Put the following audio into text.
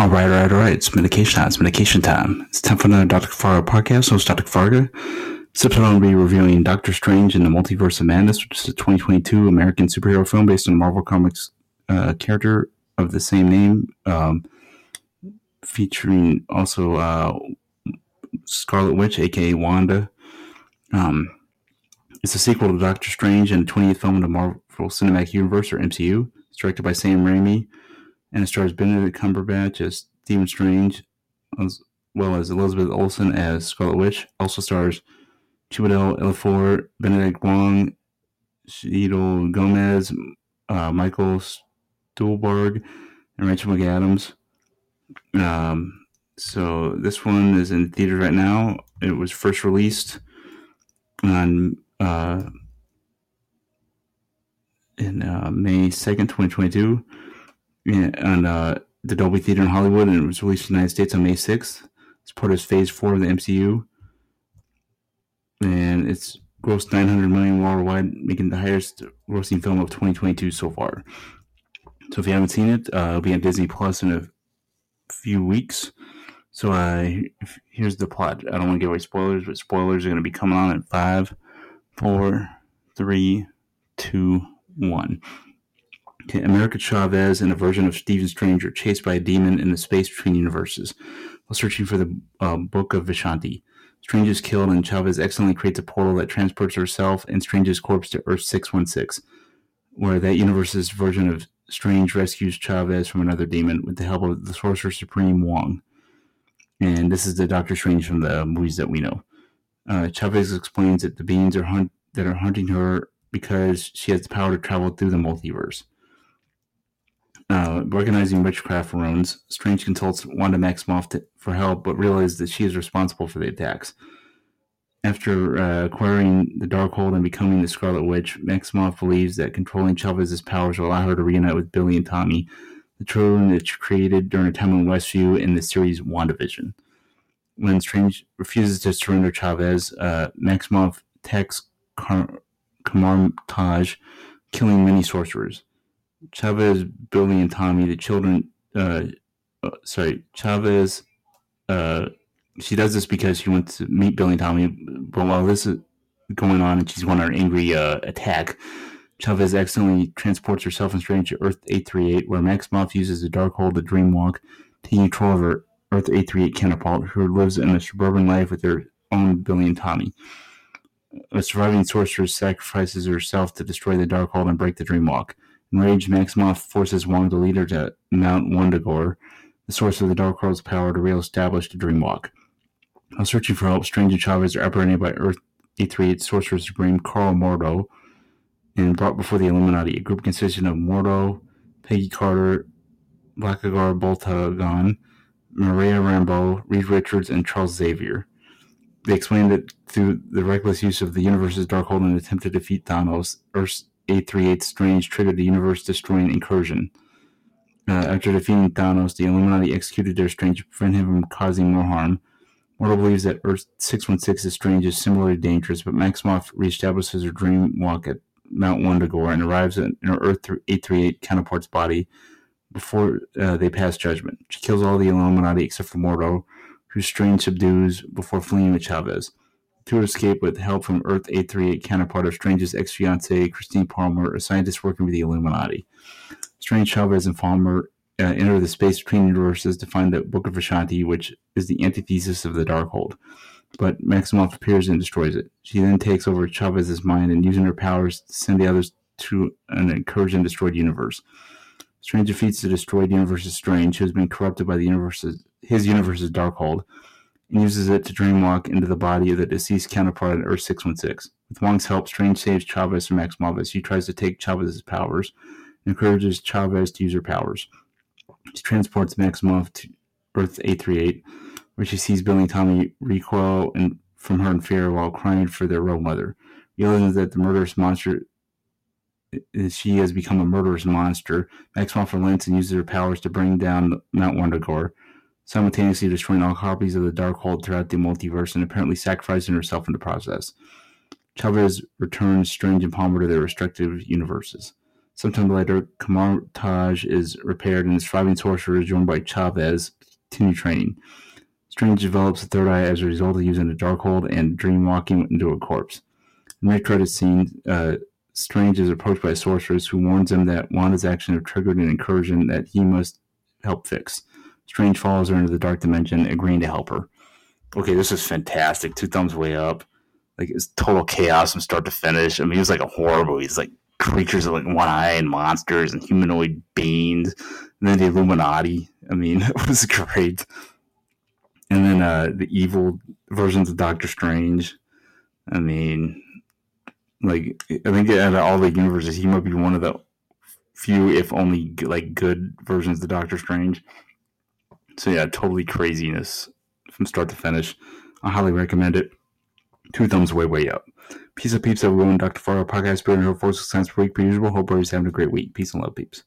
All right, all right, all right. It's medication time. It's medication time. It's time for another Dr. Farga podcast. Host Dr. Farga. This episode, I'm going to be reviewing Doctor Strange in the Multiverse of Madness, which is a 2022 American superhero film based on Marvel Comics uh, character of the same name, um, featuring also uh, Scarlet Witch, aka Wanda. Um, it's a sequel to Doctor Strange and 20th film in the Marvel Cinematic Universe, or MCU. It's directed by Sam Raimi and it stars Benedict Cumberbatch as Stephen Strange, as well as Elizabeth Olsen as Scarlet Witch. Also stars Chiwetel Ejiofor, Benedict Wong, Xochitl Gomez, uh, Michael Stuhlbarg, and Rachel McAdams. Um, so this one is in theaters right now. It was first released on uh, in uh, May second, twenty twenty two on uh, the Dolby Theater in Hollywood, and it was released in the United States on May 6th. It's part of Phase 4 of the MCU. And it's grossed 900 million worldwide, making the highest grossing film of 2022 so far. So if you haven't seen it, uh, it'll be on Disney Plus in a few weeks. So uh, here's the plot. I don't want to give away spoilers, but spoilers are going to be coming on at five, four, three, two, one. America Chavez and a version of Stephen Strange are chased by a demon in the space between universes while searching for the uh, Book of Vishanti. Strange is killed, and Chavez excellently creates a portal that transports herself and Strange's corpse to Earth 616, where that universe's version of Strange rescues Chavez from another demon with the help of the Sorcerer Supreme Wong. And this is the Doctor Strange from the movies that we know. Uh, Chavez explains that the beings are hunt- that are hunting her because she has the power to travel through the multiverse. Uh, recognizing witchcraft runes, Strange consults Wanda Maximoff to, for help, but realizes that she is responsible for the attacks. After uh, acquiring the Darkhold and becoming the Scarlet Witch, Maximoff believes that controlling Chavez's powers will allow her to reunite with Billy and Tommy, the children that she created during her time in Westview in the series WandaVision. When Strange refuses to surrender Chavez, uh, Maximoff attacks Car- Kamar-Taj, killing many sorcerers. Chavez, Billy, and Tommy, the children. Uh, uh, sorry, Chavez. Uh, she does this because she wants to meet Billy and Tommy. But while this is going on, and she's on an angry uh, attack, Chavez accidentally transports herself and Strange to Earth 838, where Max Maximoff uses the Darkhold to dreamwalk, taking control of her Earth 838 counterpart, who lives in a suburban life with her own Billy and Tommy. A surviving sorceress sacrifices herself to destroy the Darkhold and break the dreamwalk. Enraged, Maximoff forces Wong to lead her to Mount Wundagore, the source of the Darkhold's power to re-establish the Dreamwalk. While searching for help, Strange and Chavez are apprehended by Earth 838 Sorcerer Supreme Karl Mordo and brought before the Illuminati, a group consisting of Mordo, Peggy Carter, Blackagar Boltagon, Maria Rambeau, Reed Richards, and Charles Xavier. They explained that through the reckless use of the universe's Darkhold in an attempt to defeat Thanos, Earth's 838 Strange triggered the universe destroying incursion. Uh, after defeating Thanos, the Illuminati executed their Strange to prevent him from causing more harm. Mordo believes that Earth 616's Strange is similarly dangerous, but Maximoff reestablishes her dream walk at Mount Wundagore and arrives at her Earth 838 counterpart's body before uh, they pass judgment. She kills all the Illuminati except for Mordo, who Strange subdues before fleeing with Chavez to escape with help from Earth 838 counterpart of Strange's ex fiancee, Christine Palmer, a scientist working with the Illuminati. Strange, Chavez, and Palmer uh, enter the space between universes to find the Book of Vishanti, which is the antithesis of the Darkhold. But Maximoff appears and destroys it. She then takes over Chavez's mind and, using her powers, to send the others to an encouraged and destroyed universe. Strange defeats the destroyed universe's Strange, who has been corrupted by the universe's his universe's Darkhold and uses it to dreamwalk into the body of the deceased counterpart on Earth 616. With Wong's help, Strange saves Chavez from Maximoff as he tries to take Chavez's powers and encourages Chavez to use her powers. She transports Maximoff to Earth 838, where she sees Billy and Tommy recoil from her in fear while crying for their real mother. Realizing that the murderous monster she has become a murderous monster, Maximoff relents and uses her powers to bring down Mount Wundagore simultaneously destroying all copies of the Darkhold throughout the multiverse and apparently sacrificing herself in the process. Chavez returns Strange and Palmer to their respective universes. Sometime later, Kamar-Taj is repaired and the surviving sorcerer is joined by Chavez to continue training. Strange develops a third eye as a result of using a Darkhold and dream walking into a corpse. In the credit scene, uh, Strange is approached by a sorceress who warns him that Wanda's action have triggered an incursion that he must help fix. Strange follows her into the dark dimension, agreeing to help her. Okay, this is fantastic. Two thumbs way up. Like it's total chaos from start to finish. I mean, it was like a horror movie. It's like creatures with like one eye and monsters and humanoid beings, and then the Illuminati. I mean, it was great. And then uh, the evil versions of Doctor Strange. I mean, like I think out of all the universes, he might be one of the few, if only like good versions of Doctor Strange. So yeah, totally craziness from start to finish. I highly recommend it. Two thumbs way, way up. Peace of peeps, everyone. Dr. Fargo podcast, Spirit and Four Science per week, per usual. Hope everybody's having a great week. Peace and love, peeps.